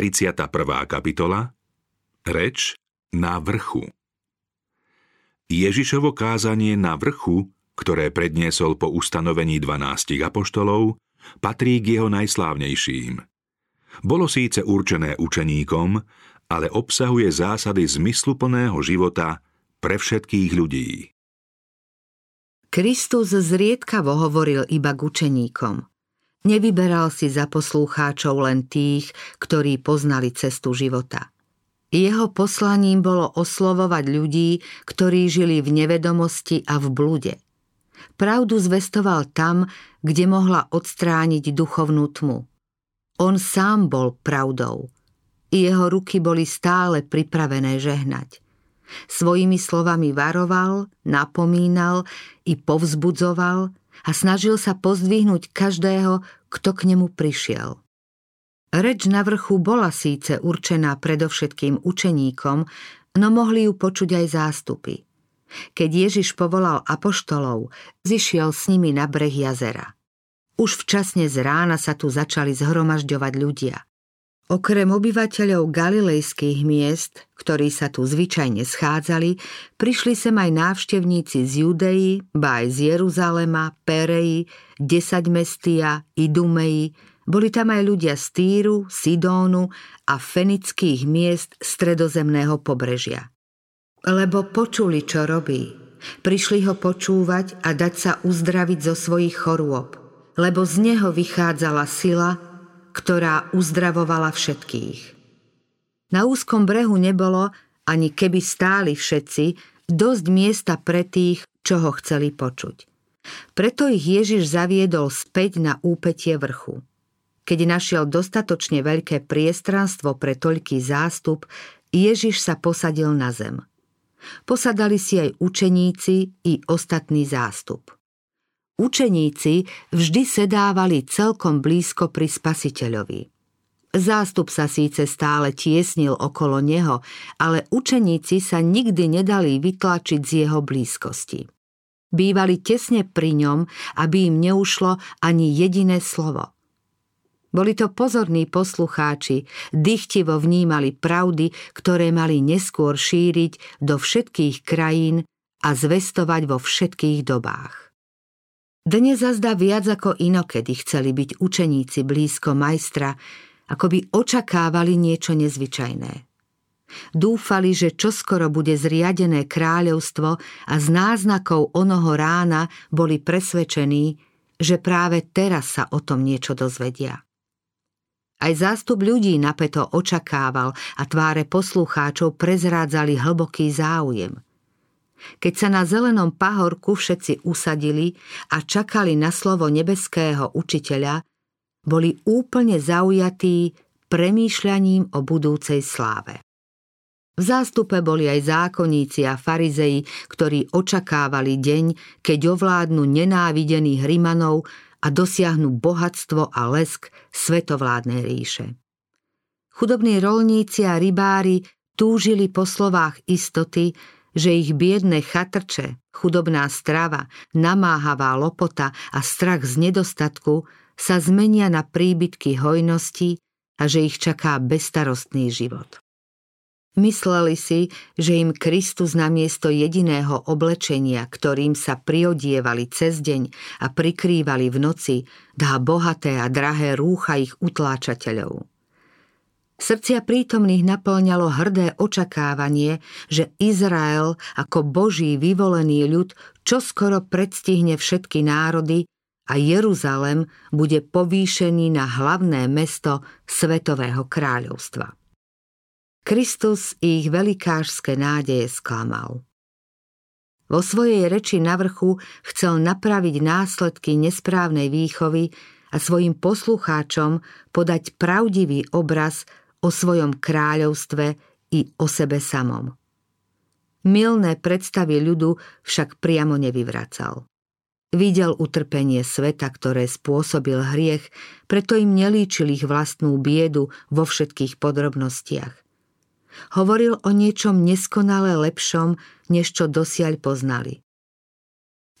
31. kapitola Reč na vrchu Ježišovo kázanie na vrchu, ktoré predniesol po ustanovení 12 apoštolov, patrí k jeho najslávnejším. Bolo síce určené učeníkom, ale obsahuje zásady zmysluplného života pre všetkých ľudí. Kristus zriedkavo hovoril iba k učeníkom. Nevyberal si za poslúcháčov len tých, ktorí poznali cestu života. Jeho poslaním bolo oslovovať ľudí, ktorí žili v nevedomosti a v blude. Pravdu zvestoval tam, kde mohla odstrániť duchovnú tmu. On sám bol pravdou. Jeho ruky boli stále pripravené žehnať. Svojimi slovami varoval, napomínal i povzbudzoval a snažil sa pozdvihnúť každého, kto k nemu prišiel. Reč na vrchu bola síce určená predovšetkým učeníkom, no mohli ju počuť aj zástupy. Keď Ježiš povolal apoštolov, zišiel s nimi na breh jazera. Už včasne z rána sa tu začali zhromažďovať ľudia. Okrem obyvateľov galilejských miest, ktorí sa tu zvyčajne schádzali, prišli sem aj návštevníci z Judei, ba aj z Jeruzalema, Pereji, Desaťmestia, Idumeji, boli tam aj ľudia z Týru, Sidónu a fenických miest stredozemného pobrežia. Lebo počuli, čo robí. Prišli ho počúvať a dať sa uzdraviť zo svojich chorôb, lebo z neho vychádzala sila, ktorá uzdravovala všetkých. Na úzkom brehu nebolo, ani keby stáli všetci, dosť miesta pre tých, čo ho chceli počuť. Preto ich Ježiš zaviedol späť na úpetie vrchu. Keď našiel dostatočne veľké priestranstvo pre toľký zástup, Ježiš sa posadil na zem. Posadali si aj učeníci i ostatný zástup. Učeníci vždy sedávali celkom blízko pri spasiteľovi. Zástup sa síce stále tiesnil okolo neho, ale učeníci sa nikdy nedali vytlačiť z jeho blízkosti. Bývali tesne pri ňom, aby im neušlo ani jediné slovo. Boli to pozorní poslucháči, dychtivo vnímali pravdy, ktoré mali neskôr šíriť do všetkých krajín a zvestovať vo všetkých dobách. Dnes zazda viac ako inokedy chceli byť učeníci blízko majstra, ako by očakávali niečo nezvyčajné. Dúfali, že čoskoro bude zriadené kráľovstvo a z náznakov onoho rána boli presvedčení, že práve teraz sa o tom niečo dozvedia. Aj zástup ľudí napeto očakával a tváre poslucháčov prezrádzali hlboký záujem – keď sa na zelenom pahorku všetci usadili a čakali na slovo nebeského učiteľa, boli úplne zaujatí premýšľaním o budúcej sláve. V zástupe boli aj zákonníci a farizeji, ktorí očakávali deň, keď ovládnu nenávidených Rimanov a dosiahnu bohatstvo a lesk svetovládnej ríše. Chudobní rolníci a rybári túžili po slovách istoty, že ich biedne chatrče, chudobná strava, namáhavá lopota a strach z nedostatku sa zmenia na príbytky hojnosti a že ich čaká bestarostný život. Mysleli si, že im Kristus namiesto jediného oblečenia, ktorým sa priodievali cez deň a prikrývali v noci, dá bohaté a drahé rúcha ich utláčateľov. Srdcia prítomných naplňalo hrdé očakávanie, že Izrael ako Boží vyvolený ľud čoskoro predstihne všetky národy a Jeruzalem bude povýšený na hlavné mesto Svetového kráľovstva. Kristus ich velikářské nádeje sklamal. Vo svojej reči na vrchu chcel napraviť následky nesprávnej výchovy a svojim poslucháčom podať pravdivý obraz o svojom kráľovstve i o sebe samom. Milné predstavy ľudu však priamo nevyvracal. Videl utrpenie sveta, ktoré spôsobil hriech, preto im nelíčil ich vlastnú biedu vo všetkých podrobnostiach. Hovoril o niečom neskonale lepšom, než čo dosiaľ poznali.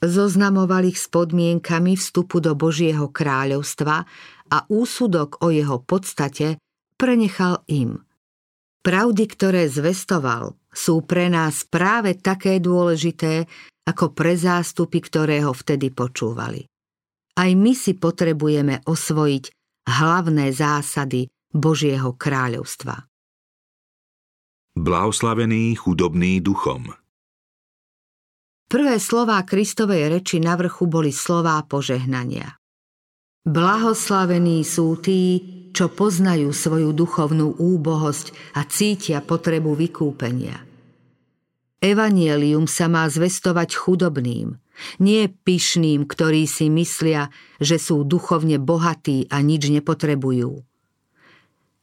Zoznamoval ich s podmienkami vstupu do Božieho kráľovstva a úsudok o jeho podstate prenechal im. Pravdy, ktoré zvestoval, sú pre nás práve také dôležité, ako pre zástupy, ktoré ho vtedy počúvali. Aj my si potrebujeme osvojiť hlavné zásady Božieho kráľovstva. Blahoslavený chudobný duchom Prvé slová Kristovej reči na vrchu boli slová požehnania. Blahoslavení sú tí, čo poznajú svoju duchovnú úbohosť a cítia potrebu vykúpenia. Evanielium sa má zvestovať chudobným, nie pyšným, ktorí si myslia, že sú duchovne bohatí a nič nepotrebujú.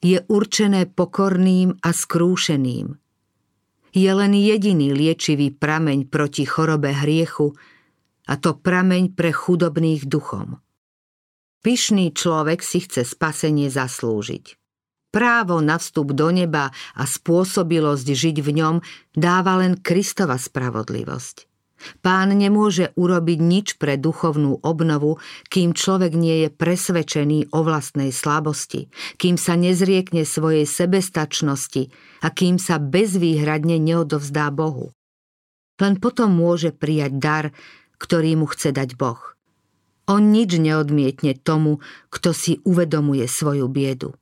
Je určené pokorným a skrúšeným – je len jediný liečivý prameň proti chorobe hriechu a to prameň pre chudobných duchom. Pyšný človek si chce spasenie zaslúžiť. Právo na vstup do neba a spôsobilosť žiť v ňom dáva len Kristova spravodlivosť. Pán nemôže urobiť nič pre duchovnú obnovu, kým človek nie je presvedčený o vlastnej slabosti, kým sa nezriekne svojej sebestačnosti a kým sa bezvýhradne neodovzdá Bohu. Len potom môže prijať dar, ktorý mu chce dať Boh. On nič neodmietne tomu, kto si uvedomuje svoju biedu.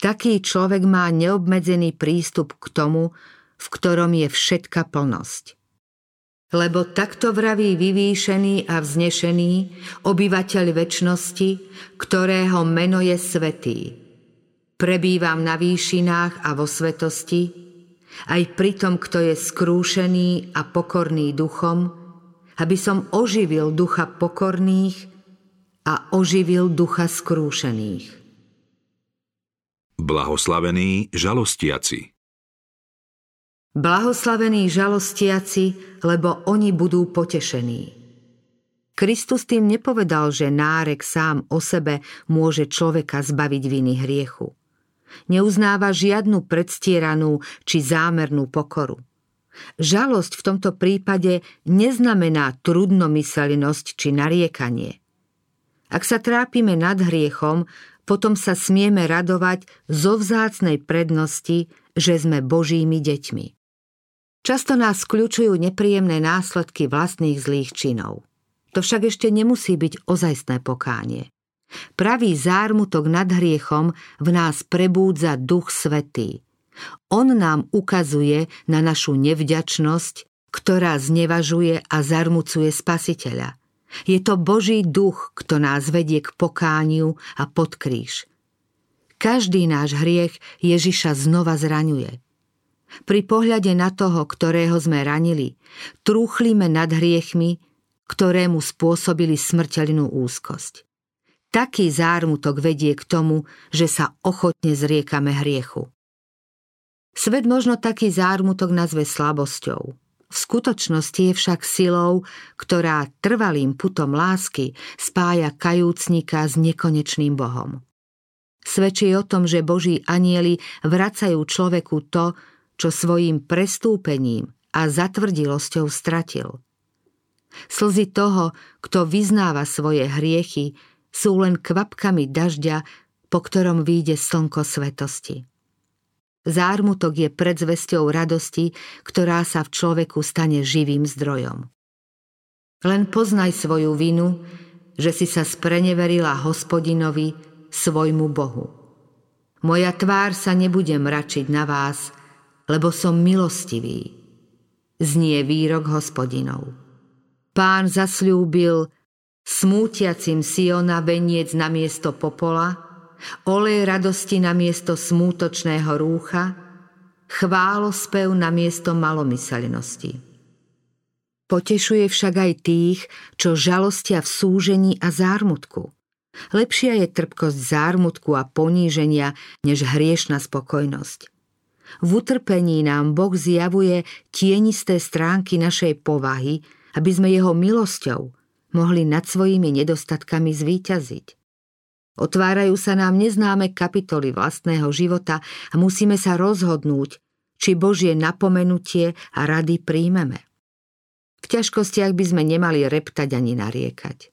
Taký človek má neobmedzený prístup k tomu, v ktorom je všetka plnosť lebo takto vraví vyvýšený a vznešený obyvateľ väčšnosti, ktorého meno je svetý. Prebývam na výšinách a vo svetosti, aj pri tom, kto je skrúšený a pokorný duchom, aby som oživil ducha pokorných a oživil ducha skrúšených. Blahoslavený žalostiaci Blahoslavení žalostiaci, lebo oni budú potešení. Kristus tým nepovedal, že nárek sám o sebe môže človeka zbaviť viny hriechu. Neuznáva žiadnu predstieranú či zámernú pokoru. Žalosť v tomto prípade neznamená trudnomyselnosť či nariekanie. Ak sa trápime nad hriechom, potom sa smieme radovať zo vzácnej prednosti, že sme Božími deťmi. Často nás kľúčujú nepríjemné následky vlastných zlých činov. To však ešte nemusí byť ozajstné pokánie. Pravý zármutok nad hriechom v nás prebúdza Duch Svetý. On nám ukazuje na našu nevďačnosť, ktorá znevažuje a zarmucuje Spasiteľa. Je to Boží duch, kto nás vedie k pokániu a pod kríž. Každý náš hriech Ježiša znova zraňuje – pri pohľade na toho, ktorého sme ranili, trúchlíme nad hriechmi, ktorému spôsobili smrteľnú úzkosť. Taký zármutok vedie k tomu, že sa ochotne zriekame hriechu. Svet možno taký zármutok nazve slabosťou. V skutočnosti je však silou, ktorá trvalým putom lásky spája kajúcnika s nekonečným Bohom. Svedčí o tom, že Boží anieli vracajú človeku to, čo svojim prestúpením a zatvrdilosťou stratil. Slzy toho, kto vyznáva svoje hriechy, sú len kvapkami dažďa, po ktorom výjde slnko svetosti. Zármutok je predzvesťou radosti, ktorá sa v človeku stane živým zdrojom. Len poznaj svoju vinu, že si sa spreneverila hospodinovi, svojmu Bohu. Moja tvár sa nebude mračiť na vás, lebo som milostivý. Znie výrok hospodinov. Pán zasľúbil smútiacim Siona veniec na miesto popola, olej radosti na miesto smútočného rúcha, chválospev na miesto malomyselnosti. Potešuje však aj tých, čo žalostia v súžení a zármutku. Lepšia je trpkosť zármutku a poníženia, než hriešna spokojnosť. V utrpení nám Boh zjavuje tienisté stránky našej povahy, aby sme jeho milosťou mohli nad svojimi nedostatkami zvíťaziť. Otvárajú sa nám neznáme kapitoly vlastného života a musíme sa rozhodnúť, či Božie napomenutie a rady príjmeme. V ťažkostiach by sme nemali reptať ani nariekať.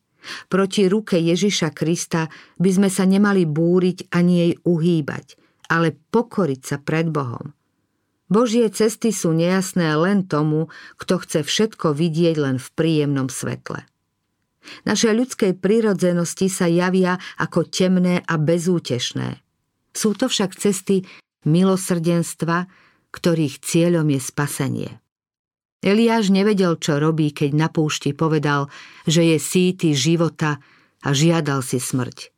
Proti ruke Ježiša Krista by sme sa nemali búriť ani jej uhýbať – ale pokoriť sa pred Bohom. Božie cesty sú nejasné len tomu, kto chce všetko vidieť len v príjemnom svetle. Naše ľudskej prírodzenosti sa javia ako temné a bezútešné. Sú to však cesty milosrdenstva, ktorých cieľom je spasenie. Eliáš nevedel, čo robí, keď na púšti povedal, že je síty života a žiadal si smrť.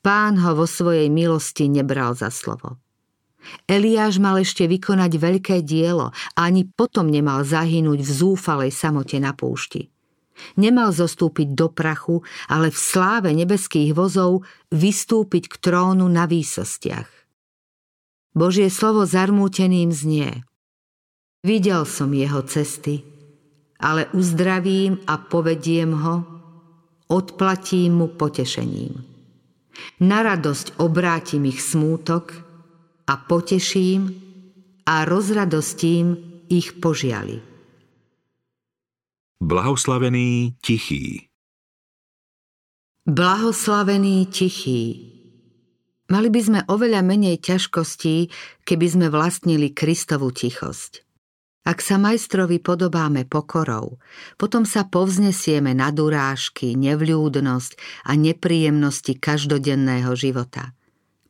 Pán ho vo svojej milosti nebral za slovo. Eliáš mal ešte vykonať veľké dielo a ani potom nemal zahynúť v zúfalej samote na púšti. Nemal zostúpiť do prachu, ale v sláve nebeských vozov vystúpiť k trónu na výsostiach. Božie slovo zarmúteným znie. Videl som jeho cesty, ale uzdravím a povediem ho, odplatím mu potešením. Na radosť obrátim ich smútok a poteším a rozradostím ich požiali. Blahoslavený tichý Blahoslavený tichý Mali by sme oveľa menej ťažkostí, keby sme vlastnili Kristovu tichosť. Ak sa majstrovi podobáme pokorou, potom sa povznesieme na durážky, nevľúdnosť a nepríjemnosti každodenného života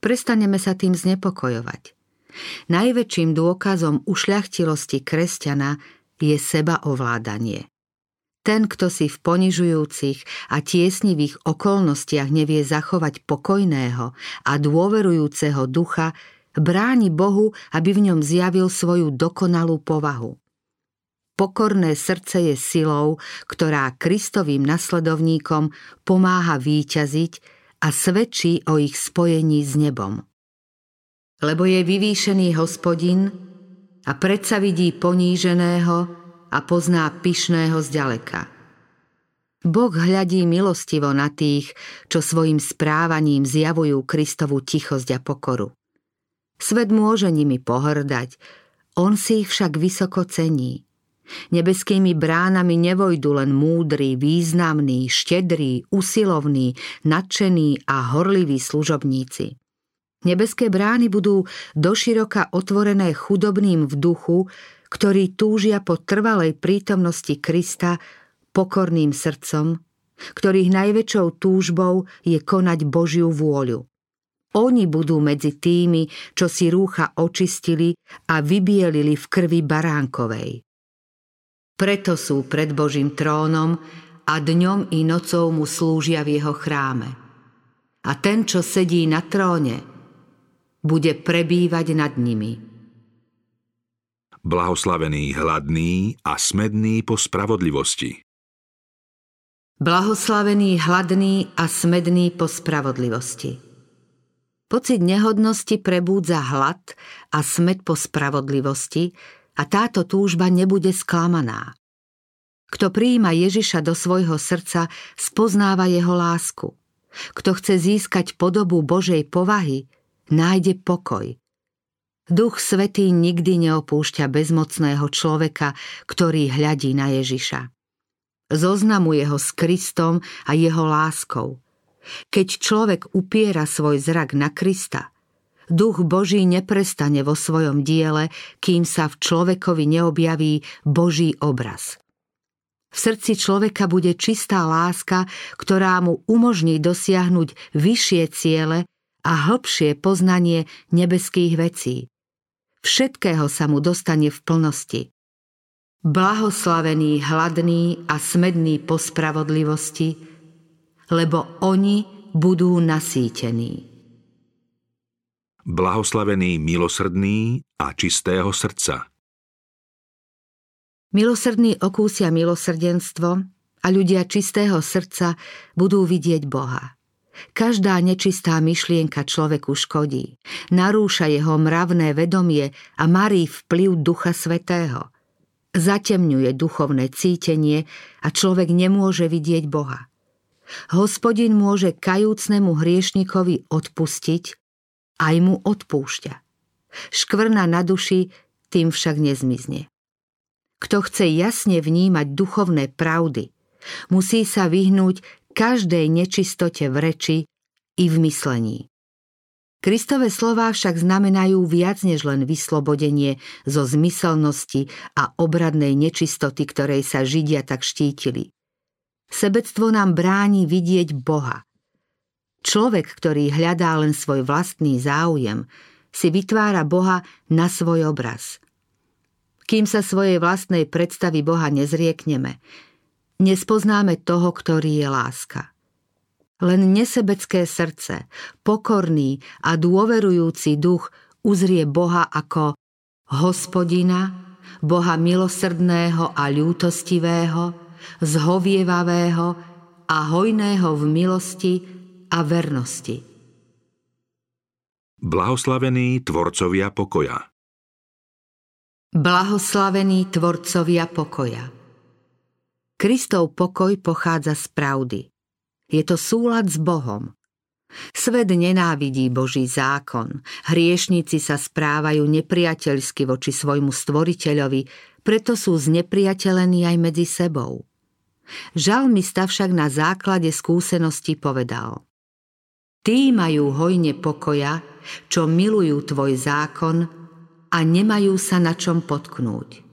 prestaneme sa tým znepokojovať. Najväčším dôkazom ušľachtilosti kresťana je seba ovládanie. Ten, kto si v ponižujúcich a tiesnivých okolnostiach nevie zachovať pokojného a dôverujúceho ducha, bráni Bohu, aby v ňom zjavil svoju dokonalú povahu. Pokorné srdce je silou, ktorá Kristovým nasledovníkom pomáha výťaziť a svedčí o ich spojení s nebom. Lebo je vyvýšený hospodin a predsa vidí poníženého a pozná pyšného zďaleka. Boh hľadí milostivo na tých, čo svojim správaním zjavujú Kristovu tichosť a pokoru. Svet môže nimi pohrdať, on si ich však vysoko cení – Nebeskými bránami nevojdu len múdri, významní, štedrí, usilovní, nadšení a horliví služobníci. Nebeské brány budú doširoka otvorené chudobným v duchu, ktorí túžia po trvalej prítomnosti Krista pokorným srdcom, ktorých najväčšou túžbou je konať Božiu vôľu. Oni budú medzi tými, čo si rúcha očistili a vybielili v krvi baránkovej. Preto sú pred Božím trónom a dňom i nocou mu slúžia v jeho chráme. A ten, čo sedí na tróne, bude prebývať nad nimi. Blahoslavený hladný a smedný po spravodlivosti. Blahoslavený hladný a smedný po spravodlivosti. Pocit nehodnosti prebúdza hlad a smed po spravodlivosti, a táto túžba nebude sklamaná. Kto prijíma Ježiša do svojho srdca, spoznáva jeho lásku. Kto chce získať podobu Božej povahy, nájde pokoj. Duch Svetý nikdy neopúšťa bezmocného človeka, ktorý hľadí na Ježiša. Zoznamuje ho s Kristom a jeho láskou. Keď človek upiera svoj zrak na Krista – Duch Boží neprestane vo svojom diele, kým sa v človekovi neobjaví Boží obraz. V srdci človeka bude čistá láska, ktorá mu umožní dosiahnuť vyššie ciele a hlbšie poznanie nebeských vecí. Všetkého sa mu dostane v plnosti. Blahoslavený, hladný a smedný po spravodlivosti, lebo oni budú nasýtení blahoslavený milosrdný a čistého srdca. Milosrdní okúsia milosrdenstvo a ľudia čistého srdca budú vidieť Boha. Každá nečistá myšlienka človeku škodí, narúša jeho mravné vedomie a marí vplyv Ducha Svetého. Zatemňuje duchovné cítenie a človek nemôže vidieť Boha. Hospodin môže kajúcnemu hriešnikovi odpustiť aj mu odpúšťa. Škvrna na duši tým však nezmizne. Kto chce jasne vnímať duchovné pravdy, musí sa vyhnúť každej nečistote v reči i v myslení. Kristové slová však znamenajú viac než len vyslobodenie zo zmyselnosti a obradnej nečistoty, ktorej sa Židia tak štítili. Sebectvo nám bráni vidieť Boha. Človek, ktorý hľadá len svoj vlastný záujem, si vytvára Boha na svoj obraz. Kým sa svojej vlastnej predstavy Boha nezriekneme, nespoznáme toho, ktorý je láska. Len nesebecké srdce, pokorný a dôverujúci duch uzrie Boha ako hospodina, Boha milosrdného a ľútostivého, zhovievavého a hojného v milosti a vernosti. Blahoslavení tvorcovia pokoja Blahoslavení tvorcovia pokoja Kristov pokoj pochádza z pravdy. Je to súlad s Bohom. Svet nenávidí Boží zákon, hriešnici sa správajú nepriateľsky voči svojmu stvoriteľovi, preto sú znepriateľení aj medzi sebou. Žalmista však na základe skúsenosti povedal Tí majú hojne pokoja, čo milujú tvoj zákon a nemajú sa na čom potknúť.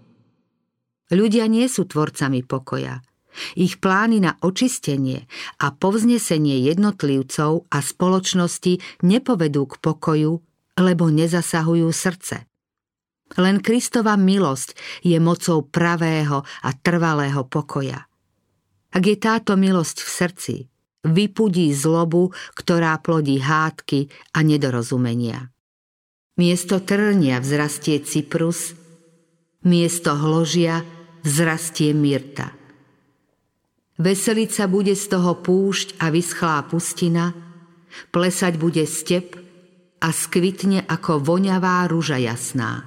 Ľudia nie sú tvorcami pokoja – ich plány na očistenie a povznesenie jednotlivcov a spoločnosti nepovedú k pokoju, lebo nezasahujú srdce. Len Kristova milosť je mocou pravého a trvalého pokoja. Ak je táto milosť v srdci, vypudí zlobu, ktorá plodí hádky a nedorozumenia. Miesto trnia vzrastie cyprus, miesto hložia vzrastie myrta. Veseliť sa bude z toho púšť a vyschlá pustina, plesať bude step a skvitne ako voňavá rúža jasná.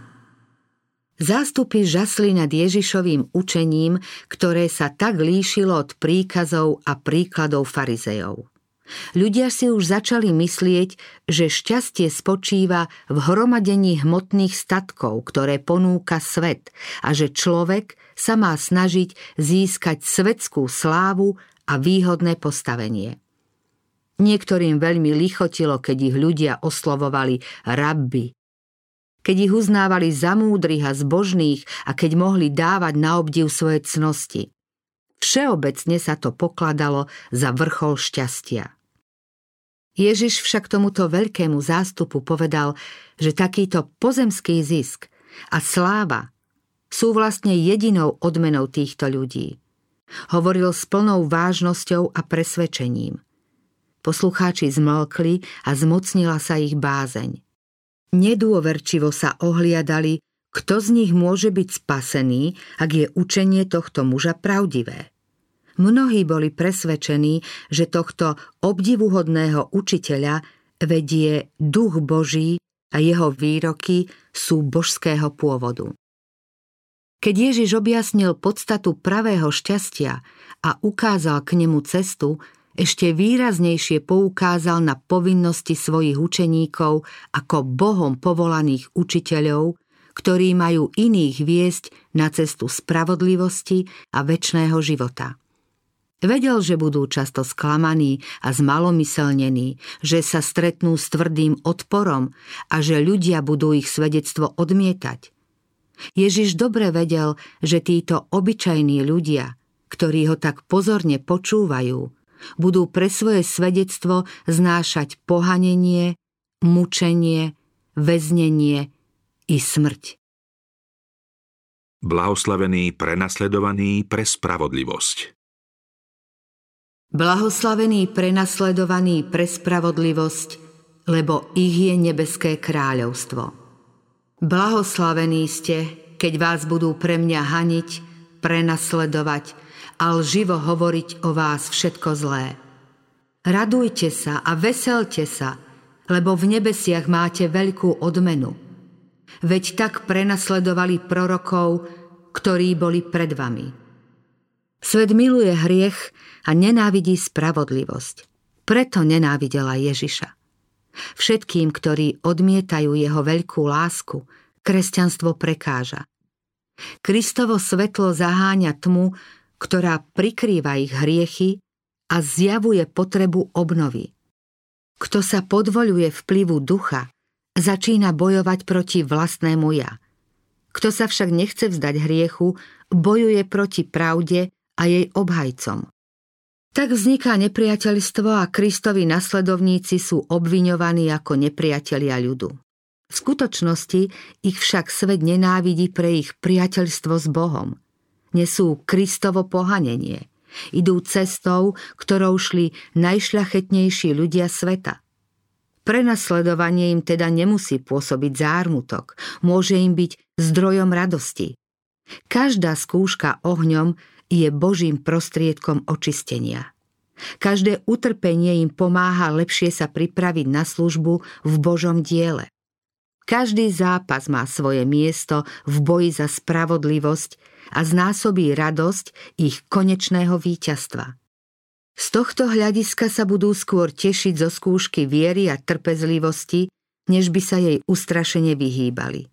Zástupy žasli nad Ježišovým učením, ktoré sa tak líšilo od príkazov a príkladov farizejov. Ľudia si už začali myslieť, že šťastie spočíva v hromadení hmotných statkov, ktoré ponúka svet a že človek sa má snažiť získať svetskú slávu a výhodné postavenie. Niektorým veľmi lichotilo, keď ich ľudia oslovovali rabbi, keď ich uznávali za múdrych a zbožných a keď mohli dávať na obdiv svoje cnosti. Všeobecne sa to pokladalo za vrchol šťastia. Ježiš však tomuto veľkému zástupu povedal, že takýto pozemský zisk a sláva sú vlastne jedinou odmenou týchto ľudí. Hovoril s plnou vážnosťou a presvedčením. Poslucháči zmlkli a zmocnila sa ich bázeň. Nedôverčivo sa ohliadali, kto z nich môže byť spasený, ak je učenie tohto muža pravdivé. Mnohí boli presvedčení, že tohto obdivuhodného učiteľa vedie duch Boží a jeho výroky sú božského pôvodu. Keď Ježiš objasnil podstatu pravého šťastia a ukázal k nemu cestu, ešte výraznejšie poukázal na povinnosti svojich učeníkov ako Bohom povolaných učiteľov, ktorí majú iných viesť na cestu spravodlivosti a väčšného života. Vedel, že budú často sklamaní a zmalomyselnení, že sa stretnú s tvrdým odporom a že ľudia budú ich svedectvo odmietať. Ježiš dobre vedel, že títo obyčajní ľudia, ktorí ho tak pozorne počúvajú, budú pre svoje svedectvo znášať pohanenie, mučenie, väznenie i smrť. Blahoslavený prenasledovaný pre spravodlivosť. Blahoslavení prenasledovaní pre spravodlivosť, lebo ich je nebeské kráľovstvo. Blahoslavení ste, keď vás budú pre mňa haniť, prenasledovať a lživo hovoriť o vás všetko zlé. Radujte sa a veselte sa, lebo v nebesiach máte veľkú odmenu. Veď tak prenasledovali prorokov, ktorí boli pred vami. Svet miluje hriech a nenávidí spravodlivosť. Preto nenávidela Ježiša. Všetkým, ktorí odmietajú jeho veľkú lásku, kresťanstvo prekáža. Kristovo svetlo zaháňa tmu, ktorá prikrýva ich hriechy a zjavuje potrebu obnovy. Kto sa podvoluje vplyvu ducha, začína bojovať proti vlastnému ja. Kto sa však nechce vzdať hriechu, bojuje proti pravde a jej obhajcom. Tak vzniká nepriateľstvo a Kristovi nasledovníci sú obviňovaní ako nepriatelia ľudu. V skutočnosti ich však svet nenávidí pre ich priateľstvo s Bohom. Nesú Kristovo pohanenie. Idú cestou, ktorou šli najšľachetnejší ľudia sveta. Prenasledovanie im teda nemusí pôsobiť zármutok, môže im byť zdrojom radosti. Každá skúška ohňom je Božím prostriedkom očistenia. Každé utrpenie im pomáha lepšie sa pripraviť na službu v Božom diele. Každý zápas má svoje miesto v boji za spravodlivosť a znásobí radosť ich konečného víťazstva. Z tohto hľadiska sa budú skôr tešiť zo skúšky viery a trpezlivosti, než by sa jej ustrašene vyhýbali.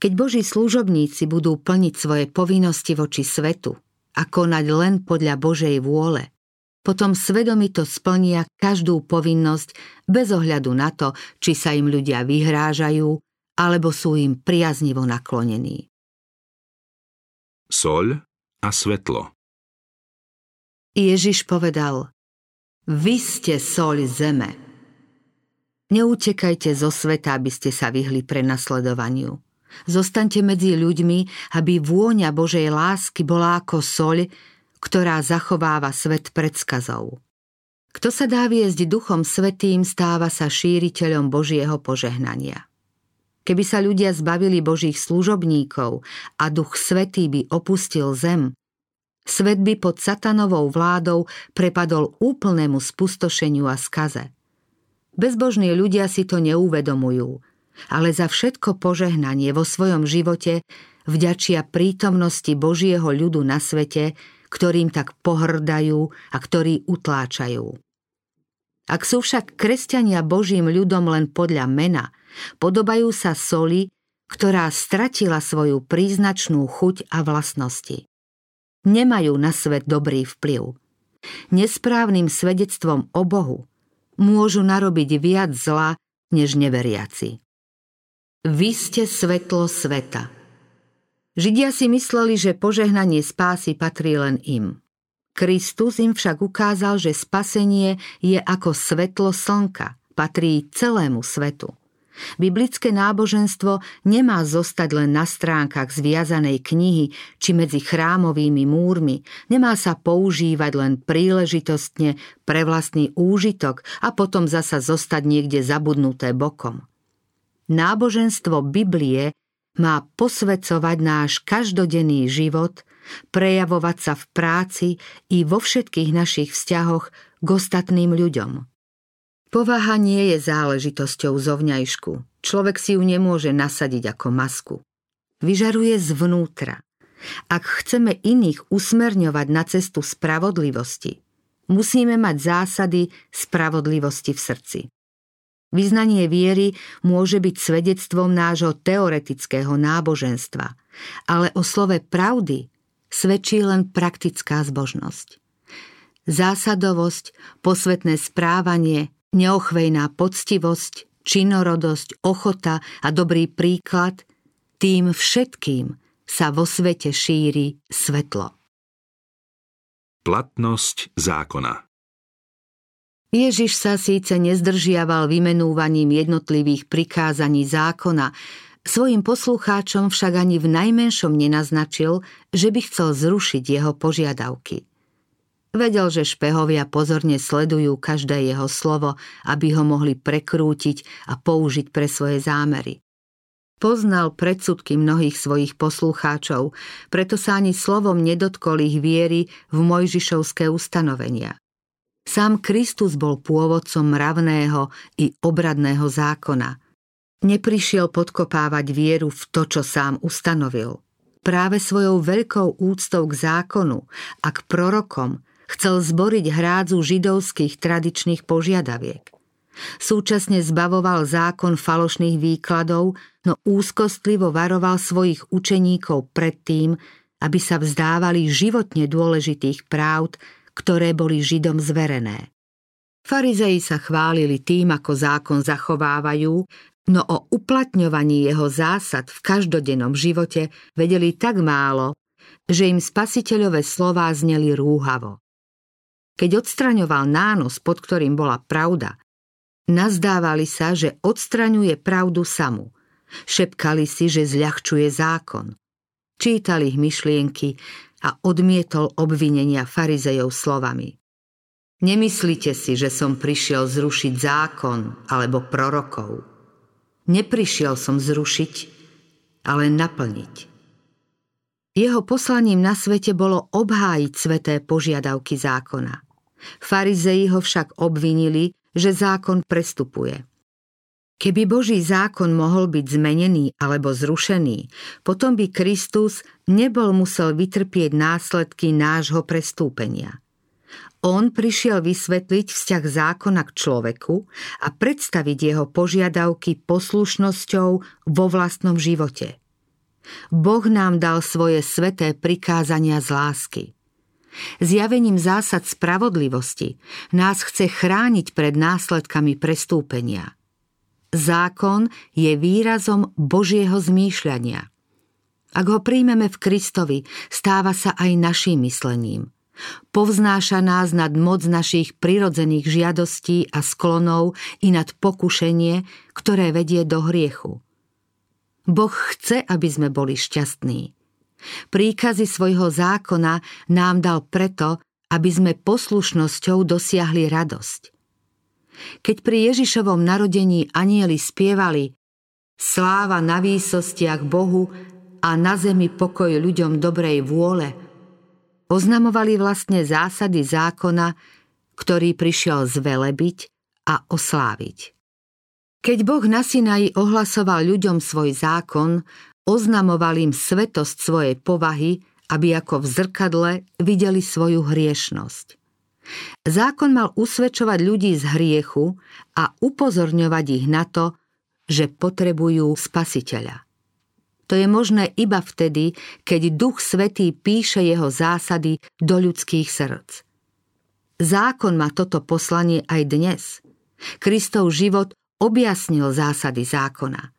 Keď Boží služobníci budú plniť svoje povinnosti voči svetu, a konať len podľa Božej vôle, potom svedomito splnia každú povinnosť bez ohľadu na to, či sa im ľudia vyhrážajú alebo sú im priaznivo naklonení. Soľ a svetlo Ježiš povedal, vy ste soľ zeme. Neutekajte zo sveta, aby ste sa vyhli pre nasledovaniu. Zostaňte medzi ľuďmi, aby vôňa Božej lásky bola ako soľ, ktorá zachováva svet predskazov. Kto sa dá viesť duchom svetým, stáva sa šíriteľom Božieho požehnania. Keby sa ľudia zbavili Božích služobníkov a duch svetý by opustil zem, svet by pod satanovou vládou prepadol úplnému spustošeniu a skaze. Bezbožní ľudia si to neuvedomujú – ale za všetko požehnanie vo svojom živote vďačia prítomnosti Božieho ľudu na svete, ktorým tak pohrdajú a ktorí utláčajú. Ak sú však kresťania Božím ľudom len podľa mena, podobajú sa soli, ktorá stratila svoju príznačnú chuť a vlastnosti. Nemajú na svet dobrý vplyv. Nesprávnym svedectvom o Bohu môžu narobiť viac zla než neveriaci. Vy ste svetlo sveta. Židia si mysleli, že požehnanie spásy patrí len im. Kristus im však ukázal, že spasenie je ako svetlo slnka, patrí celému svetu. Biblické náboženstvo nemá zostať len na stránkach zviazanej knihy či medzi chrámovými múrmi, nemá sa používať len príležitostne pre vlastný úžitok a potom zasa zostať niekde zabudnuté bokom. Náboženstvo Biblie má posvedcovať náš každodenný život, prejavovať sa v práci i vo všetkých našich vzťahoch k ostatným ľuďom. Povaha nie je záležitosťou zovňajšku. Človek si ju nemôže nasadiť ako masku. Vyžaruje zvnútra. Ak chceme iných usmerňovať na cestu spravodlivosti, musíme mať zásady spravodlivosti v srdci. Vyznanie viery môže byť svedectvom nášho teoretického náboženstva, ale o slove pravdy svedčí len praktická zbožnosť. Zásadovosť, posvetné správanie, neochvejná poctivosť, činorodosť, ochota a dobrý príklad, tým všetkým sa vo svete šíri svetlo. Platnosť zákona Ježiš sa síce nezdržiaval vymenúvaním jednotlivých prikázaní zákona, svojim poslucháčom však ani v najmenšom nenaznačil, že by chcel zrušiť jeho požiadavky. Vedel, že špehovia pozorne sledujú každé jeho slovo, aby ho mohli prekrútiť a použiť pre svoje zámery. Poznal predsudky mnohých svojich poslucháčov, preto sa ani slovom nedotkol ich viery v Mojžišovské ustanovenia. Sám Kristus bol pôvodcom mravného i obradného zákona. Neprišiel podkopávať vieru v to, čo sám ustanovil. Práve svojou veľkou úctou k zákonu a k prorokom chcel zboriť hrádzu židovských tradičných požiadaviek. Súčasne zbavoval zákon falošných výkladov, no úzkostlivo varoval svojich učeníkov pred tým, aby sa vzdávali životne dôležitých práv ktoré boli Židom zverené. Farizei sa chválili tým, ako zákon zachovávajú, no o uplatňovaní jeho zásad v každodennom živote vedeli tak málo, že im spasiteľové slová zneli rúhavo. Keď odstraňoval nános, pod ktorým bola pravda, nazdávali sa, že odstraňuje pravdu samu. Šepkali si, že zľahčuje zákon. Čítali ich myšlienky a odmietol obvinenia farizejov slovami. Nemyslite si, že som prišiel zrušiť zákon alebo prorokov. Neprišiel som zrušiť, ale naplniť. Jeho poslaním na svete bolo obhájiť sveté požiadavky zákona. Farizei ho však obvinili, že zákon prestupuje. Keby Boží zákon mohol byť zmenený alebo zrušený, potom by Kristus nebol musel vytrpieť následky nášho prestúpenia. On prišiel vysvetliť vzťah zákona k človeku a predstaviť jeho požiadavky poslušnosťou vo vlastnom živote. Boh nám dal svoje sveté prikázania z lásky. Zjavením zásad spravodlivosti nás chce chrániť pred následkami prestúpenia. Zákon je výrazom Božieho zmýšľania. Ak ho príjmeme v Kristovi, stáva sa aj našim myslením – Povznáša nás nad moc našich prirodzených žiadostí a sklonov i nad pokušenie, ktoré vedie do hriechu. Boh chce, aby sme boli šťastní. Príkazy svojho zákona nám dal preto, aby sme poslušnosťou dosiahli radosť. Keď pri Ježišovom narodení anieli spievali Sláva na výsostiach Bohu a na zemi pokoj ľuďom dobrej vôle – Oznamovali vlastne zásady zákona, ktorý prišiel zvelebiť a osláviť. Keď Boh na Sinaji ohlasoval ľuďom svoj zákon, oznamoval im svetosť svojej povahy, aby ako v zrkadle videli svoju hriešnosť. Zákon mal usvedčovať ľudí z hriechu a upozorňovať ich na to, že potrebujú spasiteľa. To je možné iba vtedy, keď Duch Svetý píše jeho zásady do ľudských srdc. Zákon má toto poslanie aj dnes. Kristov život objasnil zásady zákona.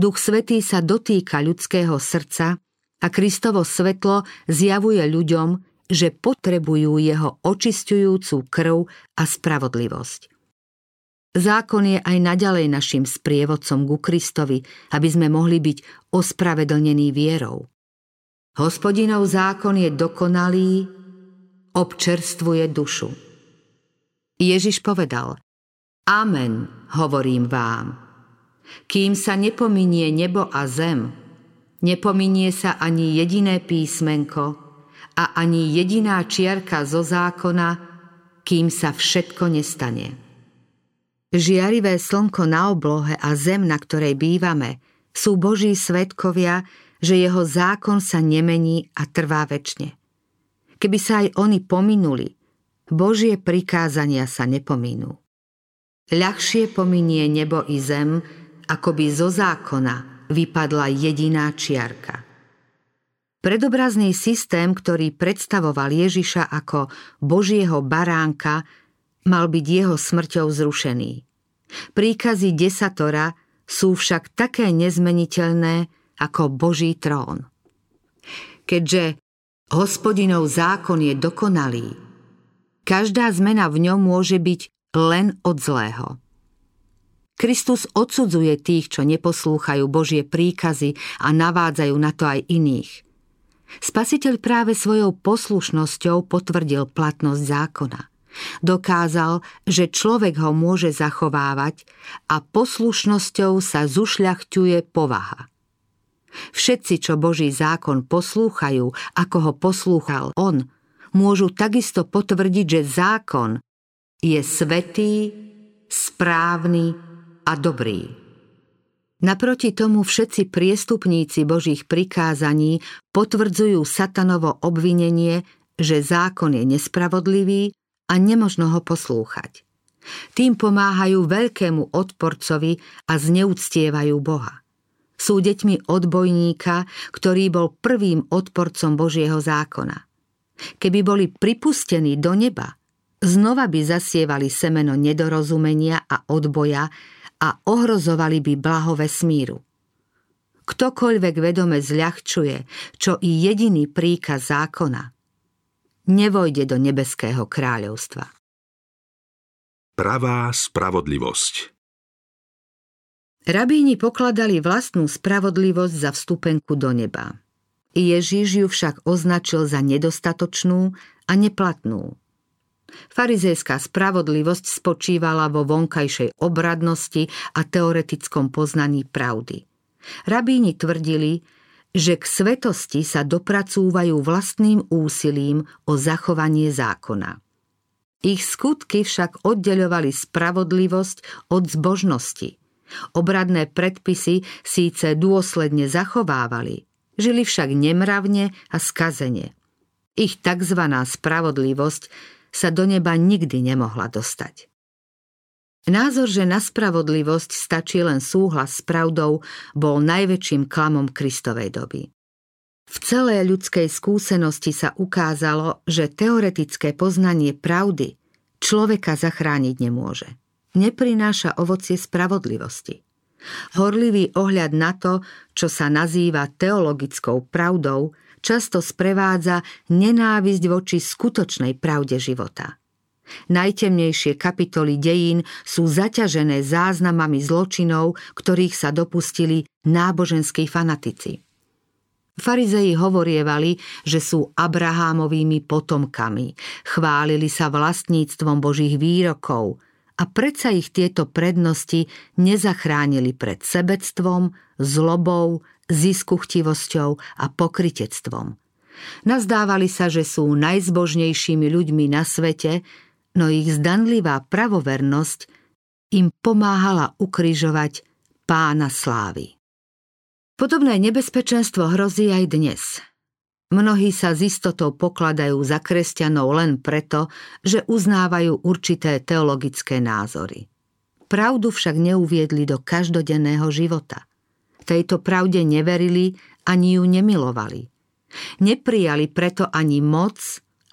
Duch Svetý sa dotýka ľudského srdca a Kristovo svetlo zjavuje ľuďom, že potrebujú jeho očistujúcu krv a spravodlivosť. Zákon je aj naďalej našim sprievodcom ku Kristovi, aby sme mohli byť ospravedlnení vierou. Hospodinov zákon je dokonalý, občerstvuje dušu. Ježiš povedal, Amen, hovorím vám. Kým sa nepominie nebo a zem, nepominie sa ani jediné písmenko a ani jediná čiarka zo zákona, kým sa všetko nestane. Žiarivé slnko na oblohe a zem, na ktorej bývame, sú Boží svetkovia, že jeho zákon sa nemení a trvá väčšine. Keby sa aj oni pominuli, Božie prikázania sa nepominú. Ľahšie pominie nebo i zem, ako by zo zákona vypadla jediná čiarka. Predobrazný systém, ktorý predstavoval Ježiša ako Božieho baránka, mal byť jeho smrťou zrušený. Príkazy desatora sú však také nezmeniteľné ako Boží trón. Keďže hospodinov zákon je dokonalý, každá zmena v ňom môže byť len od zlého. Kristus odsudzuje tých, čo neposlúchajú Božie príkazy a navádzajú na to aj iných. Spasiteľ práve svojou poslušnosťou potvrdil platnosť zákona – Dokázal, že človek ho môže zachovávať a poslušnosťou sa zušľachťuje povaha. Všetci, čo Boží zákon poslúchajú, ako ho poslúchal on, môžu takisto potvrdiť, že zákon je svetý, správny a dobrý. Naproti tomu všetci priestupníci Božích prikázaní potvrdzujú satanovo obvinenie, že zákon je nespravodlivý a nemožno ho poslúchať. Tým pomáhajú veľkému odporcovi a zneúctievajú Boha. Sú deťmi odbojníka, ktorý bol prvým odporcom Božieho zákona. Keby boli pripustení do neba, znova by zasievali semeno nedorozumenia a odboja a ohrozovali by blaho vesmíru. Ktokoľvek vedome zľahčuje, čo i jediný príkaz zákona, nevojde do nebeského kráľovstva. Pravá spravodlivosť Rabíni pokladali vlastnú spravodlivosť za vstupenku do neba. Ježiš ju však označil za nedostatočnú a neplatnú. Farizejská spravodlivosť spočívala vo vonkajšej obradnosti a teoretickom poznaní pravdy. Rabíni tvrdili, že k svetosti sa dopracúvajú vlastným úsilím o zachovanie zákona. Ich skutky však oddeľovali spravodlivosť od zbožnosti – Obradné predpisy síce dôsledne zachovávali, žili však nemravne a skazene. Ich tzv. spravodlivosť sa do neba nikdy nemohla dostať. Názor, že na spravodlivosť stačí len súhlas s pravdou, bol najväčším klamom Kristovej doby. V celej ľudskej skúsenosti sa ukázalo, že teoretické poznanie pravdy človeka zachrániť nemôže neprináša ovocie spravodlivosti. Horlivý ohľad na to, čo sa nazýva teologickou pravdou, často sprevádza nenávisť voči skutočnej pravde života. Najtemnejšie kapitoly dejín sú zaťažené záznamami zločinov, ktorých sa dopustili náboženskí fanatici. Farizei hovorievali, že sú Abrahámovými potomkami, chválili sa vlastníctvom Božích výrokov, a predsa ich tieto prednosti nezachránili pred sebectvom, zlobou, ziskuchtivosťou a pokritectvom. Nazdávali sa, že sú najzbožnejšími ľuďmi na svete, no ich zdanlivá pravovernosť im pomáhala ukrižovať pána slávy. Podobné nebezpečenstvo hrozí aj dnes – Mnohí sa z istotou pokladajú za kresťanov len preto, že uznávajú určité teologické názory. Pravdu však neuviedli do každodenného života. Tejto pravde neverili ani ju nemilovali. Neprijali preto ani moc,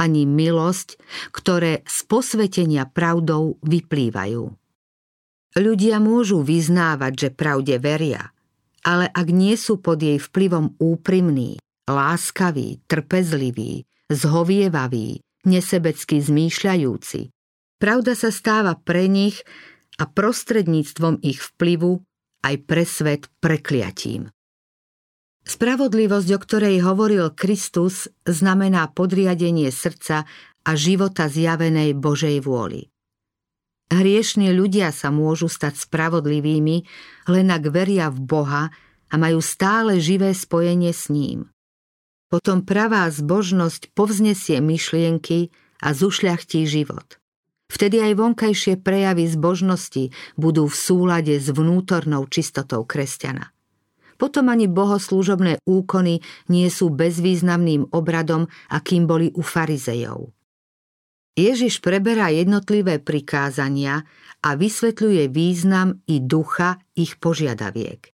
ani milosť, ktoré z posvetenia pravdou vyplývajú. Ľudia môžu vyznávať, že pravde veria, ale ak nie sú pod jej vplyvom úprimní, láskavý, trpezlivý, zhovievavý, nesebecky zmýšľajúci. Pravda sa stáva pre nich a prostredníctvom ich vplyvu aj pre svet prekliatím. Spravodlivosť, o ktorej hovoril Kristus, znamená podriadenie srdca a života zjavenej Božej vôli. Hriešní ľudia sa môžu stať spravodlivými, len ak veria v Boha a majú stále živé spojenie s ním. Potom pravá zbožnosť povznesie myšlienky a zušľachtí život. Vtedy aj vonkajšie prejavy zbožnosti budú v súlade s vnútornou čistotou kresťana. Potom ani bohoslúžobné úkony nie sú bezvýznamným obradom, akým boli u farizejov. Ježiš preberá jednotlivé prikázania a vysvetľuje význam i ducha ich požiadaviek.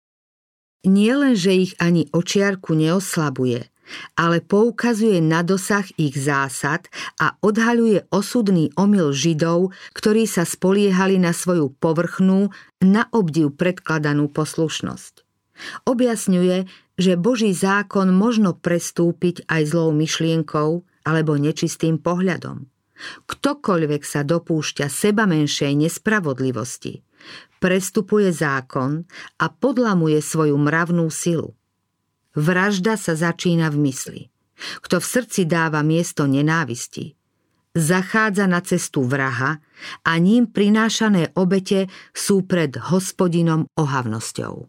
Nie len, že ich ani očiarku neoslabuje, ale poukazuje na dosah ich zásad a odhaľuje osudný omyl Židov, ktorí sa spoliehali na svoju povrchnú, na obdiv predkladanú poslušnosť. Objasňuje, že Boží zákon možno prestúpiť aj zlou myšlienkou alebo nečistým pohľadom. Ktokoľvek sa dopúšťa seba menšej nespravodlivosti, prestupuje zákon a podlamuje svoju mravnú silu. Vražda sa začína v mysli. Kto v srdci dáva miesto nenávisti, zachádza na cestu vraha a ním prinášané obete sú pred hospodinom ohavnosťou.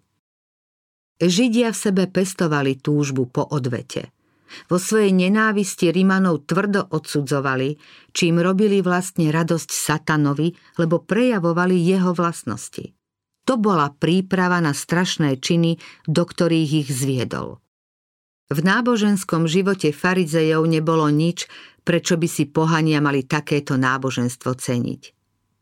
Židia v sebe pestovali túžbu po odvete. Vo svojej nenávisti Rimanov tvrdo odsudzovali, čím robili vlastne radosť satanovi, lebo prejavovali jeho vlastnosti. To bola príprava na strašné činy, do ktorých ich zviedol. V náboženskom živote farizejov nebolo nič, prečo by si pohania mali takéto náboženstvo ceniť.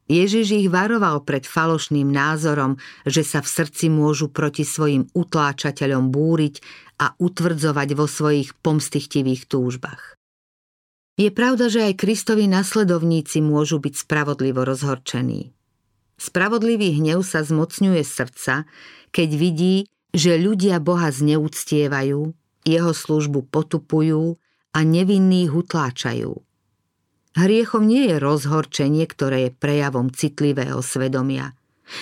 Ježiš ich varoval pred falošným názorom, že sa v srdci môžu proti svojim utláčateľom búriť a utvrdzovať vo svojich pomstichtivých túžbách. Je pravda, že aj Kristovi nasledovníci môžu byť spravodlivo rozhorčení. Spravodlivý hnev sa zmocňuje srdca, keď vidí, že ľudia Boha zneúctievajú, jeho službu potupujú a nevinných utláčajú. Hriechom nie je rozhorčenie, ktoré je prejavom citlivého svedomia.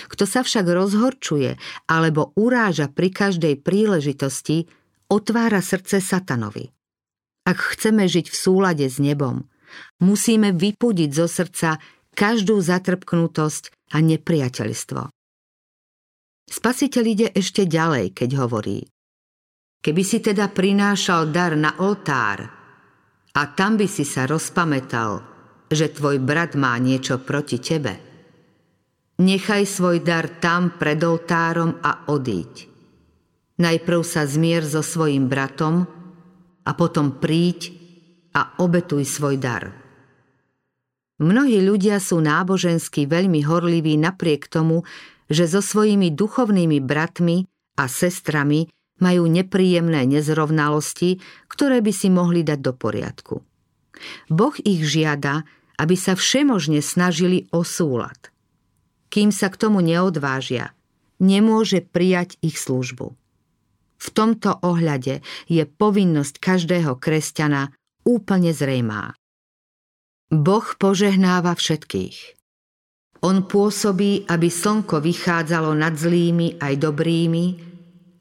Kto sa však rozhorčuje alebo uráža pri každej príležitosti, otvára srdce satanovi. Ak chceme žiť v súlade s nebom, musíme vypudiť zo srdca každú zatrpknutosť a nepriateľstvo. Spasiteľ ide ešte ďalej, keď hovorí Keby si teda prinášal dar na oltár a tam by si sa rozpamätal, že tvoj brat má niečo proti tebe, nechaj svoj dar tam pred oltárom a odíď. Najprv sa zmier so svojim bratom a potom príď a obetuj svoj dar. Mnohí ľudia sú nábožensky veľmi horliví napriek tomu, že so svojimi duchovnými bratmi a sestrami majú nepríjemné nezrovnalosti, ktoré by si mohli dať do poriadku. Boh ich žiada, aby sa všemožne snažili o súlad. Kým sa k tomu neodvážia, nemôže prijať ich službu. V tomto ohľade je povinnosť každého kresťana úplne zrejmá. Boh požehnáva všetkých. On pôsobí, aby slnko vychádzalo nad zlými aj dobrými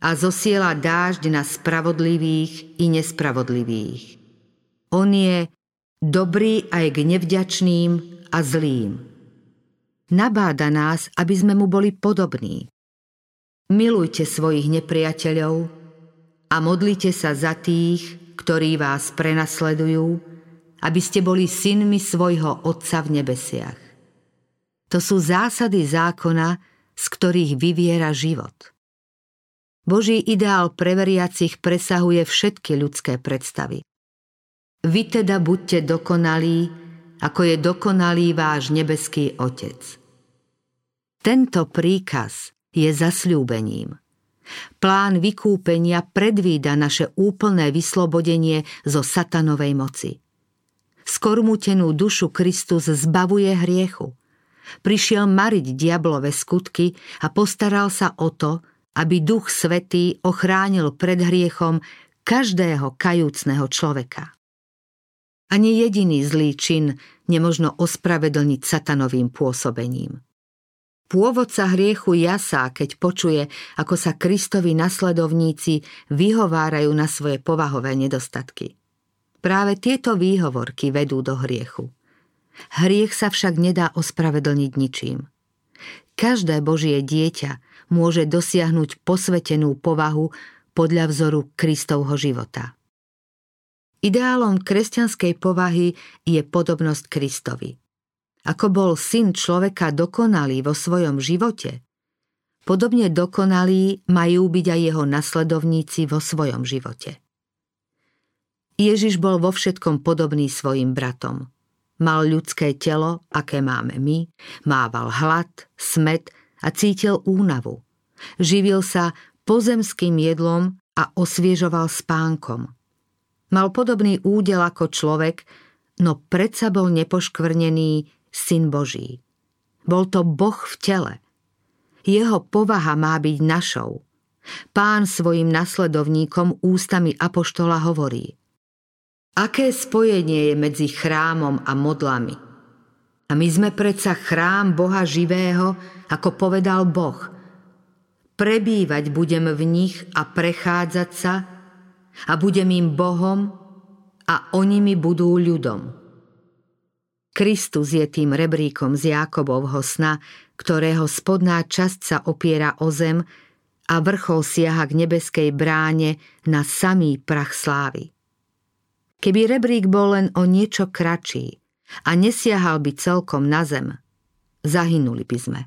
a zosiela dážď na spravodlivých i nespravodlivých. On je dobrý aj k nevďačným a zlým. Nabáda nás, aby sme mu boli podobní. Milujte svojich nepriateľov a modlite sa za tých, ktorí vás prenasledujú, aby ste boli synmi svojho Otca v nebesiach. To sú zásady zákona, z ktorých vyviera život. Boží ideál pre veriacich presahuje všetky ľudské predstavy. Vy teda buďte dokonalí, ako je dokonalý váš nebeský Otec. Tento príkaz je zasľúbením. Plán vykúpenia predvída naše úplné vyslobodenie zo satanovej moci. Skormutenú dušu Kristus zbavuje hriechu. Prišiel mariť diablové skutky a postaral sa o to, aby Duch Svetý ochránil pred hriechom každého kajúcného človeka. Ani jediný zlý čin nemožno ospravedlniť satanovým pôsobením. Pôvodca hriechu jasá, keď počuje, ako sa Kristovi nasledovníci vyhovárajú na svoje povahové nedostatky. Práve tieto výhovorky vedú do hriechu. Hriech sa však nedá ospravedlniť ničím. Každé Božie dieťa môže dosiahnuť posvetenú povahu podľa vzoru Kristovho života. Ideálom kresťanskej povahy je podobnosť Kristovi – ako bol syn človeka dokonalý vo svojom živote, podobne dokonalí majú byť aj jeho nasledovníci vo svojom živote. Ježiš bol vo všetkom podobný svojim bratom. Mal ľudské telo, aké máme my, mával hlad, smet a cítil únavu. Živil sa pozemským jedlom a osviežoval spánkom. Mal podobný údel ako človek, no predsa bol nepoškvrnený Syn Boží. Bol to Boh v tele. Jeho povaha má byť našou. Pán svojim nasledovníkom ústami Apoštola hovorí Aké spojenie je medzi chrámom a modlami? A my sme predsa chrám Boha živého, ako povedal Boh. Prebývať budem v nich a prechádzať sa a budem im Bohom a oni mi budú ľudom. Kristus je tým rebríkom z Jákobovho sna, ktorého spodná časť sa opiera o zem a vrchol siaha k nebeskej bráne na samý prach slávy. Keby rebrík bol len o niečo kratší a nesiahal by celkom na zem, zahynuli by sme.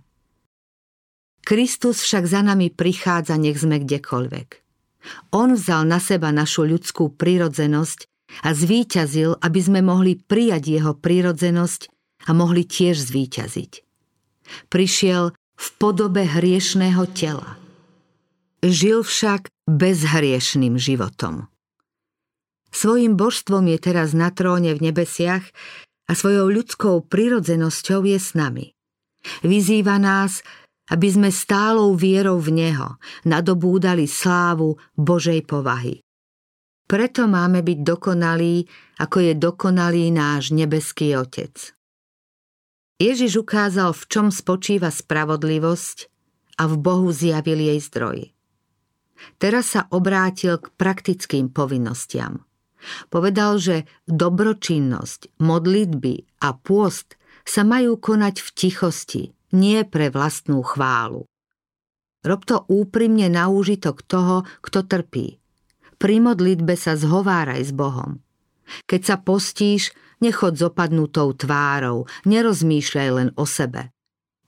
Kristus však za nami prichádza, nech sme kdekoľvek. On vzal na seba našu ľudskú prirodzenosť a zvíťazil, aby sme mohli prijať jeho prírodzenosť a mohli tiež zvíťaziť. Prišiel v podobe hriešného tela. Žil však bezhriešným životom. Svojim božstvom je teraz na tróne v nebesiach a svojou ľudskou prirodzenosťou je s nami. Vyzýva nás, aby sme stálou vierou v Neho nadobúdali slávu Božej povahy. Preto máme byť dokonalí, ako je dokonalý náš nebeský Otec. Ježiš ukázal, v čom spočíva spravodlivosť a v Bohu zjavil jej zdroj. Teraz sa obrátil k praktickým povinnostiam. Povedal, že dobročinnosť, modlitby a pôst sa majú konať v tichosti, nie pre vlastnú chválu. Rob to úprimne na úžitok toho, kto trpí. Pri modlitbe sa zhováraj s Bohom. Keď sa postíš, nechod s opadnutou tvárou, nerozmýšľaj len o sebe.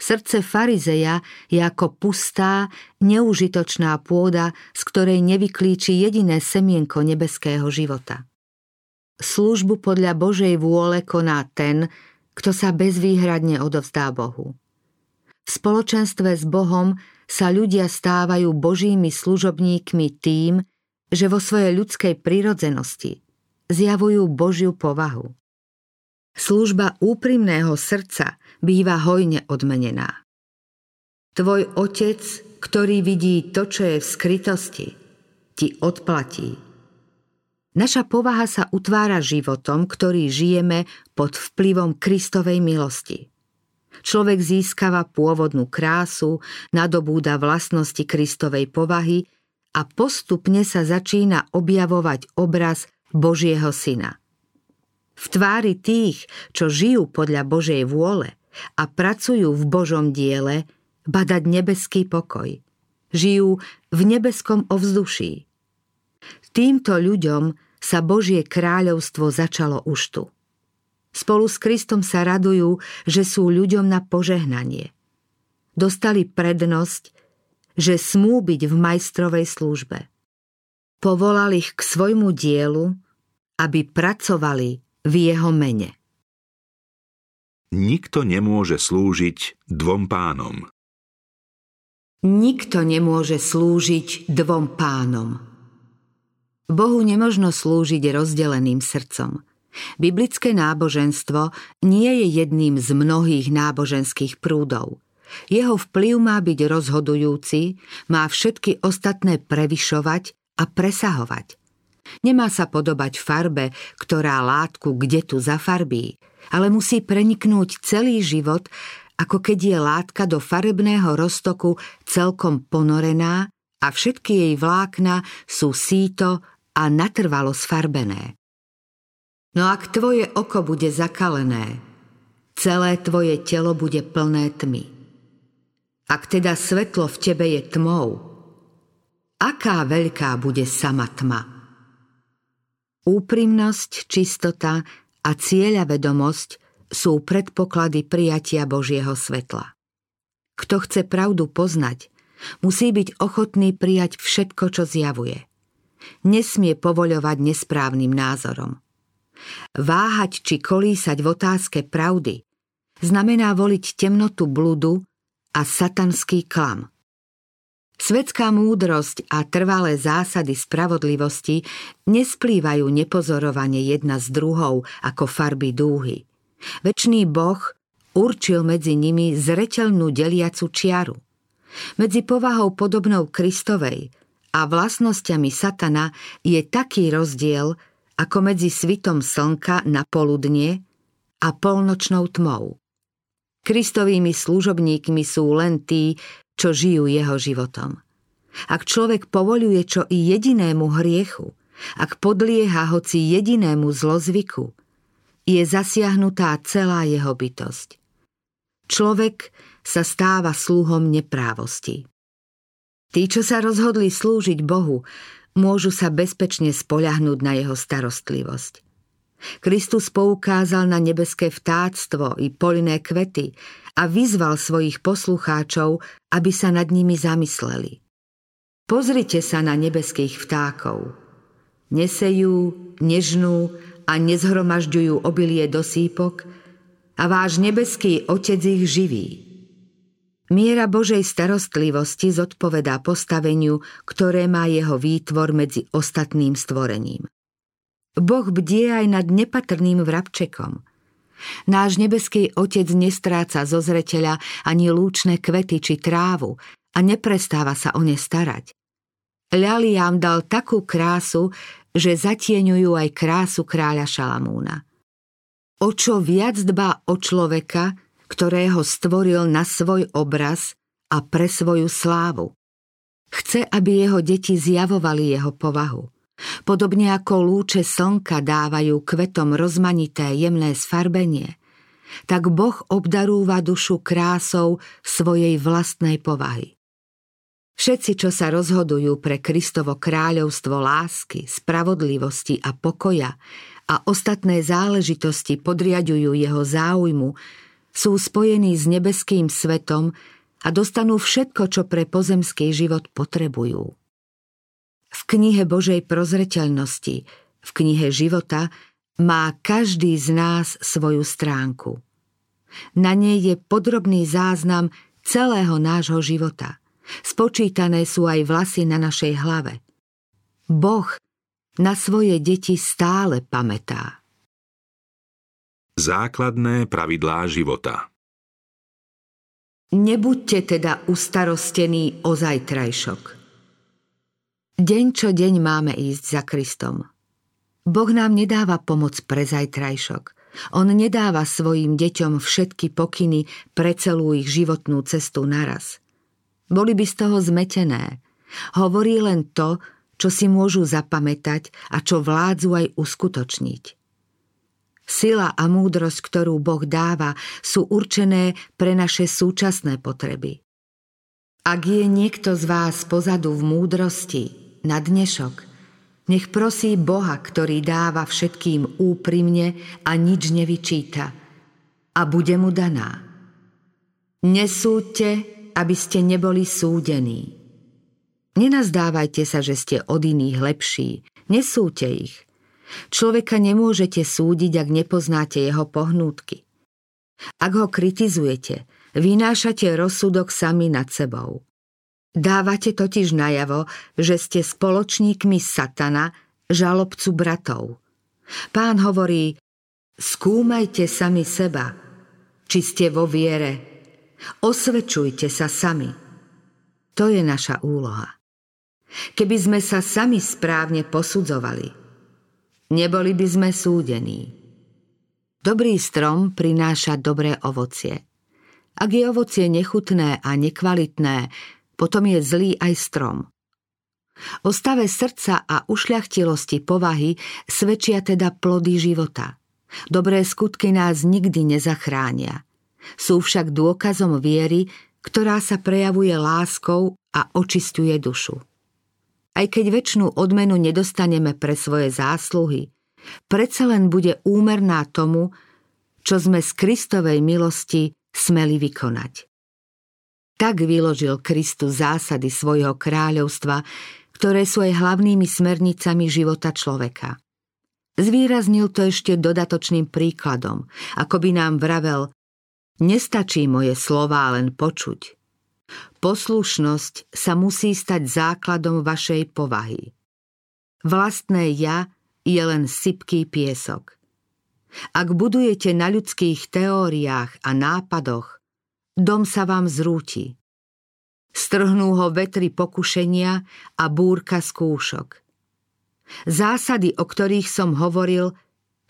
Srdce farizeja je ako pustá, neužitočná pôda, z ktorej nevyklíči jediné semienko nebeského života. Službu podľa Božej vôle koná ten, kto sa bezvýhradne odovzdá Bohu. V spoločenstve s Bohom sa ľudia stávajú Božími služobníkmi tým, že vo svojej ľudskej prirodzenosti zjavujú Božiu povahu. Služba úprimného srdca býva hojne odmenená. Tvoj otec, ktorý vidí to, čo je v skrytosti, ti odplatí. Naša povaha sa utvára životom, ktorý žijeme pod vplyvom Kristovej milosti. Človek získava pôvodnú krásu, nadobúda vlastnosti Kristovej povahy a postupne sa začína objavovať obraz Božieho syna. V tvári tých, čo žijú podľa Božej vôle a pracujú v Božom diele, badať nebeský pokoj. Žijú v nebeskom ovzduší. Týmto ľuďom sa Božie kráľovstvo začalo už tu. Spolu s Kristom sa radujú, že sú ľuďom na požehnanie. Dostali prednosť, že smú byť v majstrovej službe. Povolal ich k svojmu dielu, aby pracovali v jeho mene. Nikto nemôže slúžiť dvom pánom. Nikto nemôže slúžiť dvom pánom. Bohu nemožno slúžiť rozdeleným srdcom – Biblické náboženstvo nie je jedným z mnohých náboženských prúdov. Jeho vplyv má byť rozhodujúci, má všetky ostatné prevyšovať a presahovať. Nemá sa podobať farbe, ktorá látku kde tu zafarbí, ale musí preniknúť celý život, ako keď je látka do farebného roztoku celkom ponorená a všetky jej vlákna sú síto a natrvalo sfarbené. No ak tvoje oko bude zakalené, celé tvoje telo bude plné tmy. Ak teda svetlo v tebe je tmou, aká veľká bude sama tma? Úprimnosť, čistota a cieľa vedomosť sú predpoklady prijatia Božieho svetla. Kto chce pravdu poznať, musí byť ochotný prijať všetko, čo zjavuje. Nesmie povoľovať nesprávnym názorom. Váhať či kolísať v otázke pravdy znamená voliť temnotu bludu a satanský klam. Svetská múdrosť a trvalé zásady spravodlivosti nesplývajú nepozorovane jedna z druhou ako farby dúhy. Večný boh určil medzi nimi zreteľnú deliacu čiaru. Medzi povahou podobnou Kristovej a vlastnosťami satana je taký rozdiel, ako medzi svitom slnka na poludnie a polnočnou tmou. Kristovými služobníkmi sú len tí, čo žijú jeho životom. Ak človek povoluje čo i jedinému hriechu, ak podlieha hoci jedinému zlozvyku, je zasiahnutá celá jeho bytosť. Človek sa stáva sluhom neprávosti. Tí, čo sa rozhodli slúžiť Bohu, môžu sa bezpečne spoľahnúť na jeho starostlivosť. Kristus poukázal na nebeské vtáctvo i poliné kvety a vyzval svojich poslucháčov, aby sa nad nimi zamysleli. Pozrite sa na nebeských vtákov. Nesejú, nežnú a nezhromažďujú obilie do sípok a váš nebeský Otec ich živí. Miera Božej starostlivosti zodpovedá postaveniu, ktoré má jeho výtvor medzi ostatným stvorením. Boh bdie aj nad nepatrným vrabčekom. Náš nebeský Otec nestráca zo zreteľa ani lúčne kvety či trávu a neprestáva sa o ne starať. Ľaliám dal takú krásu, že zatieňujú aj krásu kráľa Šalamúna. O čo viac dbá o človeka, ktorého stvoril na svoj obraz a pre svoju slávu. Chce, aby jeho deti zjavovali jeho povahu. Podobne ako lúče slnka dávajú kvetom rozmanité jemné sfarbenie, tak Boh obdarúva dušu krásou svojej vlastnej povahy. Všetci, čo sa rozhodujú pre Kristovo kráľovstvo lásky, spravodlivosti a pokoja a ostatné záležitosti podriadujú jeho záujmu, sú spojení s nebeským svetom a dostanú všetko, čo pre pozemský život potrebujú. V knihe Božej prozreteľnosti, v knihe života, má každý z nás svoju stránku. Na nej je podrobný záznam celého nášho života – Spočítané sú aj vlasy na našej hlave. Boh na svoje deti stále pamätá. Základné pravidlá života Nebuďte teda ustarostení o zajtrajšok. Deň čo deň máme ísť za Kristom. Boh nám nedáva pomoc pre zajtrajšok. On nedáva svojim deťom všetky pokyny pre celú ich životnú cestu naraz. Boli by z toho zmetené. Hovorí len to, čo si môžu zapamätať a čo vládzu aj uskutočniť. Sila a múdrosť, ktorú Boh dáva, sú určené pre naše súčasné potreby. Ak je niekto z vás pozadu v múdrosti, na dnešok, nech prosí Boha, ktorý dáva všetkým úprimne a nič nevyčíta, a bude mu daná. Nesúďte aby ste neboli súdení. Nenazdávajte sa, že ste od iných lepší. Nesúďte ich. Človeka nemôžete súdiť, ak nepoznáte jeho pohnútky. Ak ho kritizujete, vynášate rozsudok sami nad sebou. Dávate totiž najavo, že ste spoločníkmi satana, žalobcu bratov. Pán hovorí, skúmajte sami seba, či ste vo viere Osvedčujte sa sami. To je naša úloha. Keby sme sa sami správne posudzovali, neboli by sme súdení. Dobrý strom prináša dobré ovocie. Ak je ovocie nechutné a nekvalitné, potom je zlý aj strom. O stave srdca a ušľachtilosti povahy svedčia teda plody života. Dobré skutky nás nikdy nezachránia – sú však dôkazom viery, ktorá sa prejavuje láskou a očistuje dušu. Aj keď väčšinu odmenu nedostaneme pre svoje zásluhy, predsa len bude úmerná tomu, čo sme z Kristovej milosti smeli vykonať. Tak vyložil Kristus zásady svojho kráľovstva, ktoré sú aj hlavnými smernicami života človeka. Zvýraznil to ešte dodatočným príkladom, ako by nám vravel, Nestačí moje slová len počuť. Poslušnosť sa musí stať základom vašej povahy. Vlastné ja je len sypký piesok. Ak budujete na ľudských teóriách a nápadoch, dom sa vám zrúti. Strhnú ho vetry pokušenia a búrka skúšok. Zásady, o ktorých som hovoril,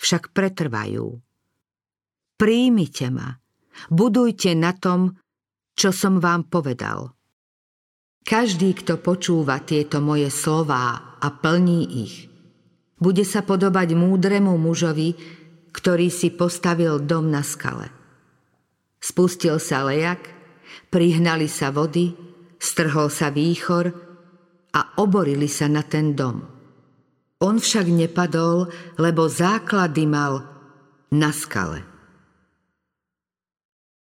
však pretrvajú. Príjmite ma, Budujte na tom, čo som vám povedal. Každý, kto počúva tieto moje slová a plní ich, bude sa podobať múdremu mužovi, ktorý si postavil dom na skale. Spustil sa lejak, prihnali sa vody, strhol sa výchor a oborili sa na ten dom. On však nepadol, lebo základy mal na skale.